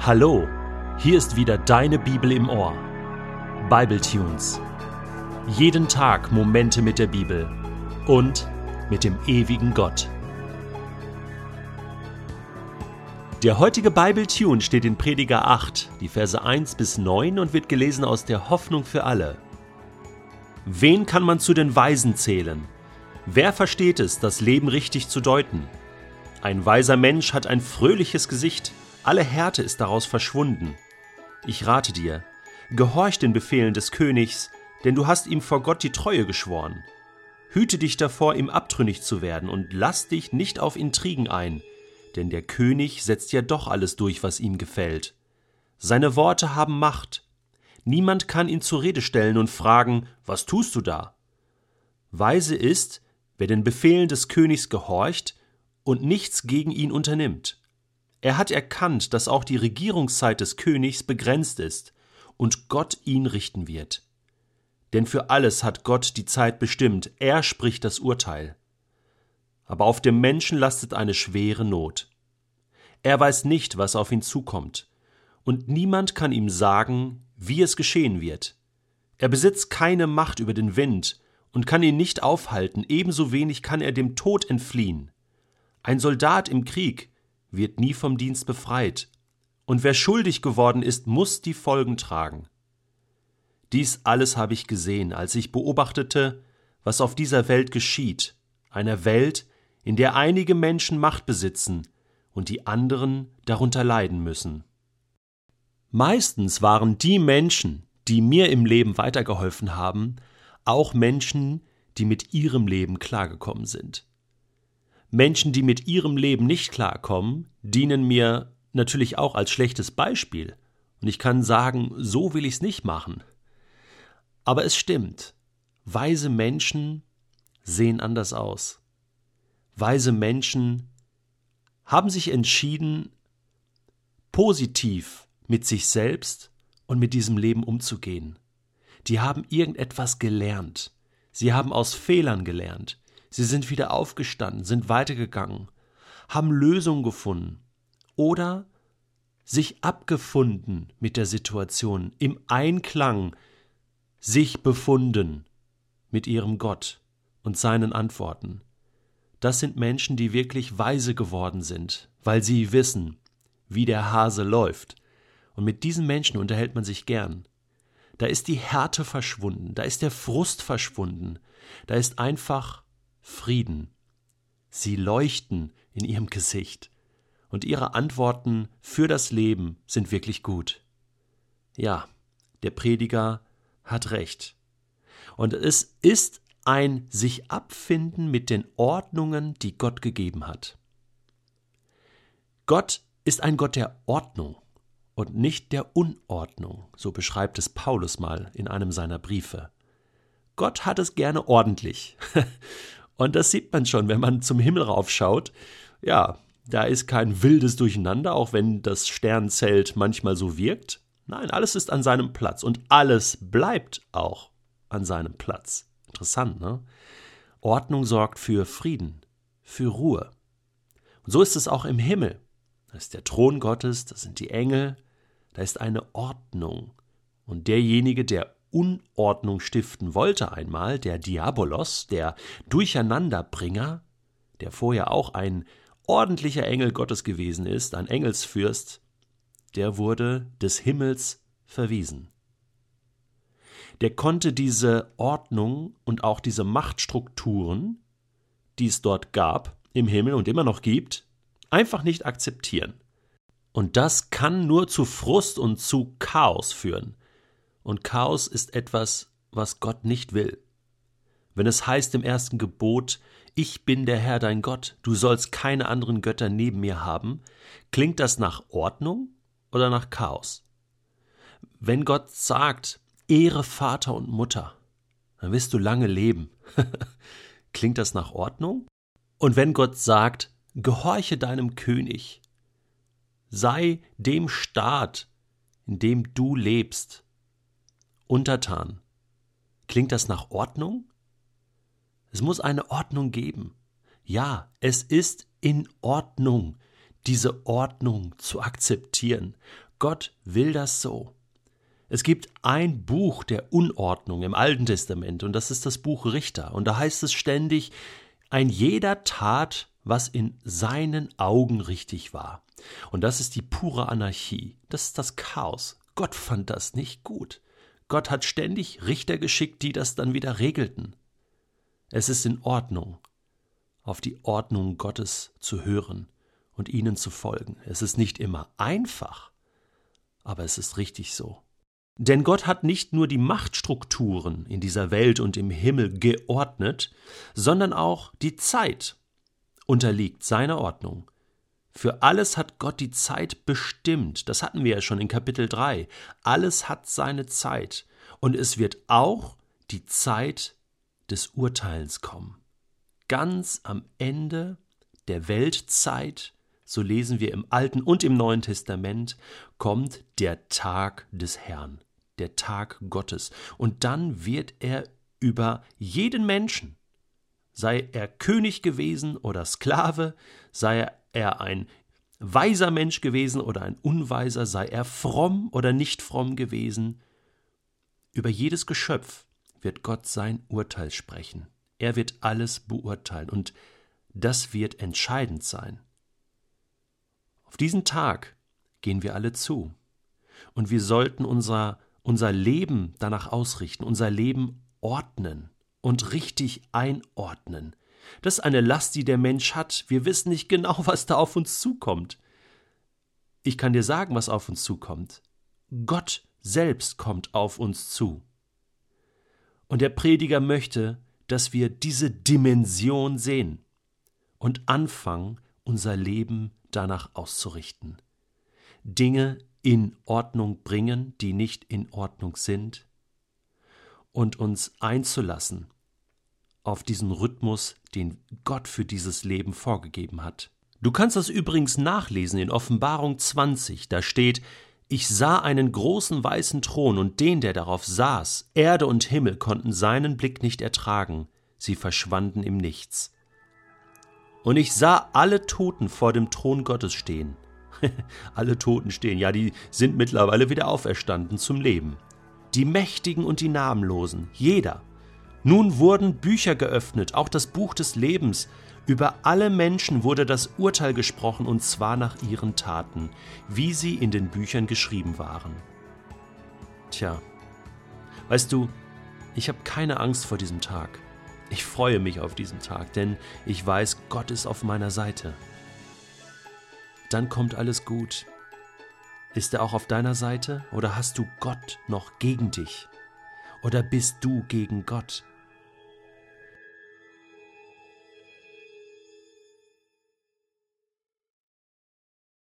Hallo, hier ist wieder deine Bibel im Ohr. Bible Tunes. Jeden Tag Momente mit der Bibel und mit dem ewigen Gott. Der heutige Bible Tune steht in Prediger 8, die Verse 1 bis 9 und wird gelesen aus der Hoffnung für alle. Wen kann man zu den Weisen zählen? Wer versteht es, das Leben richtig zu deuten? Ein weiser Mensch hat ein fröhliches Gesicht, alle Härte ist daraus verschwunden. Ich rate dir, gehorch den Befehlen des Königs, denn du hast ihm vor Gott die Treue geschworen. Hüte dich davor, ihm abtrünnig zu werden, und lass dich nicht auf Intrigen ein, denn der König setzt ja doch alles durch, was ihm gefällt. Seine Worte haben Macht. Niemand kann ihn zur Rede stellen und fragen, was tust du da? Weise ist, wer den Befehlen des Königs gehorcht und nichts gegen ihn unternimmt. Er hat erkannt, dass auch die Regierungszeit des Königs begrenzt ist und Gott ihn richten wird. Denn für alles hat Gott die Zeit bestimmt, er spricht das Urteil. Aber auf dem Menschen lastet eine schwere Not. Er weiß nicht, was auf ihn zukommt, und niemand kann ihm sagen, wie es geschehen wird. Er besitzt keine Macht über den Wind und kann ihn nicht aufhalten, ebenso wenig kann er dem Tod entfliehen. Ein Soldat im Krieg wird nie vom Dienst befreit, und wer schuldig geworden ist, muss die Folgen tragen. Dies alles habe ich gesehen, als ich beobachtete, was auf dieser Welt geschieht, einer Welt, in der einige Menschen Macht besitzen und die anderen darunter leiden müssen. Meistens waren die Menschen, die mir im Leben weitergeholfen haben, auch Menschen, die mit ihrem Leben klargekommen sind. Menschen, die mit ihrem Leben nicht klarkommen, dienen mir natürlich auch als schlechtes Beispiel. Und ich kann sagen, so will ich es nicht machen. Aber es stimmt, weise Menschen sehen anders aus. Weise Menschen haben sich entschieden, positiv mit sich selbst und mit diesem Leben umzugehen. Die haben irgendetwas gelernt. Sie haben aus Fehlern gelernt. Sie sind wieder aufgestanden, sind weitergegangen, haben Lösungen gefunden oder sich abgefunden mit der Situation, im Einklang sich befunden mit ihrem Gott und seinen Antworten. Das sind Menschen, die wirklich weise geworden sind, weil sie wissen, wie der Hase läuft. Und mit diesen Menschen unterhält man sich gern. Da ist die Härte verschwunden, da ist der Frust verschwunden, da ist einfach Frieden. Sie leuchten in ihrem Gesicht, und ihre Antworten für das Leben sind wirklich gut. Ja, der Prediger hat recht. Und es ist ein sich abfinden mit den Ordnungen, die Gott gegeben hat. Gott ist ein Gott der Ordnung und nicht der Unordnung, so beschreibt es Paulus mal in einem seiner Briefe. Gott hat es gerne ordentlich. Und das sieht man schon, wenn man zum Himmel raufschaut. Ja, da ist kein wildes Durcheinander, auch wenn das Sternzelt manchmal so wirkt. Nein, alles ist an seinem Platz und alles bleibt auch an seinem Platz. Interessant, ne? Ordnung sorgt für Frieden, für Ruhe. Und so ist es auch im Himmel. Da ist der Thron Gottes, das sind die Engel, da ist eine Ordnung. Und derjenige, der Unordnung stiften wollte einmal, der Diabolos, der Durcheinanderbringer, der vorher auch ein ordentlicher Engel Gottes gewesen ist, ein Engelsfürst, der wurde des Himmels verwiesen. Der konnte diese Ordnung und auch diese Machtstrukturen, die es dort gab, im Himmel und immer noch gibt, einfach nicht akzeptieren. Und das kann nur zu Frust und zu Chaos führen. Und Chaos ist etwas, was Gott nicht will. Wenn es heißt im ersten Gebot, ich bin der Herr dein Gott, du sollst keine anderen Götter neben mir haben, klingt das nach Ordnung oder nach Chaos? Wenn Gott sagt, Ehre Vater und Mutter, dann wirst du lange leben. klingt das nach Ordnung? Und wenn Gott sagt, gehorche deinem König, sei dem Staat, in dem du lebst, untertan. Klingt das nach Ordnung? Es muss eine Ordnung geben. Ja, es ist in Ordnung, diese Ordnung zu akzeptieren. Gott will das so. Es gibt ein Buch der Unordnung im Alten Testament und das ist das Buch Richter. Und da heißt es ständig, ein jeder tat, was in seinen Augen richtig war. Und das ist die pure Anarchie. Das ist das Chaos. Gott fand das nicht gut. Gott hat ständig Richter geschickt, die das dann wieder regelten. Es ist in Ordnung, auf die Ordnung Gottes zu hören und ihnen zu folgen. Es ist nicht immer einfach, aber es ist richtig so. Denn Gott hat nicht nur die Machtstrukturen in dieser Welt und im Himmel geordnet, sondern auch die Zeit unterliegt seiner Ordnung. Für alles hat Gott die Zeit bestimmt. Das hatten wir ja schon in Kapitel 3. Alles hat seine Zeit. Und es wird auch die Zeit des Urteilens kommen. Ganz am Ende der Weltzeit, so lesen wir im Alten und im Neuen Testament, kommt der Tag des Herrn der Tag Gottes. Und dann wird er über jeden Menschen, sei er König gewesen oder Sklave, sei er ein weiser Mensch gewesen oder ein unweiser, sei er fromm oder nicht fromm gewesen, über jedes Geschöpf wird Gott sein Urteil sprechen. Er wird alles beurteilen und das wird entscheidend sein. Auf diesen Tag gehen wir alle zu und wir sollten unser unser Leben danach ausrichten, unser Leben ordnen und richtig einordnen. Das ist eine Last, die der Mensch hat. Wir wissen nicht genau, was da auf uns zukommt. Ich kann dir sagen, was auf uns zukommt. Gott selbst kommt auf uns zu. Und der Prediger möchte, dass wir diese Dimension sehen und anfangen, unser Leben danach auszurichten. Dinge in Ordnung bringen, die nicht in Ordnung sind, und uns einzulassen auf diesen Rhythmus, den Gott für dieses Leben vorgegeben hat. Du kannst das übrigens nachlesen in Offenbarung 20, da steht, ich sah einen großen weißen Thron und den, der darauf saß, Erde und Himmel konnten seinen Blick nicht ertragen, sie verschwanden im Nichts. Und ich sah alle Toten vor dem Thron Gottes stehen, Alle Toten stehen, ja, die sind mittlerweile wieder auferstanden zum Leben. Die Mächtigen und die Namenlosen, jeder. Nun wurden Bücher geöffnet, auch das Buch des Lebens. Über alle Menschen wurde das Urteil gesprochen, und zwar nach ihren Taten, wie sie in den Büchern geschrieben waren. Tja, weißt du, ich habe keine Angst vor diesem Tag. Ich freue mich auf diesen Tag, denn ich weiß, Gott ist auf meiner Seite dann kommt alles gut. Ist er auch auf deiner Seite oder hast du Gott noch gegen dich? Oder bist du gegen Gott?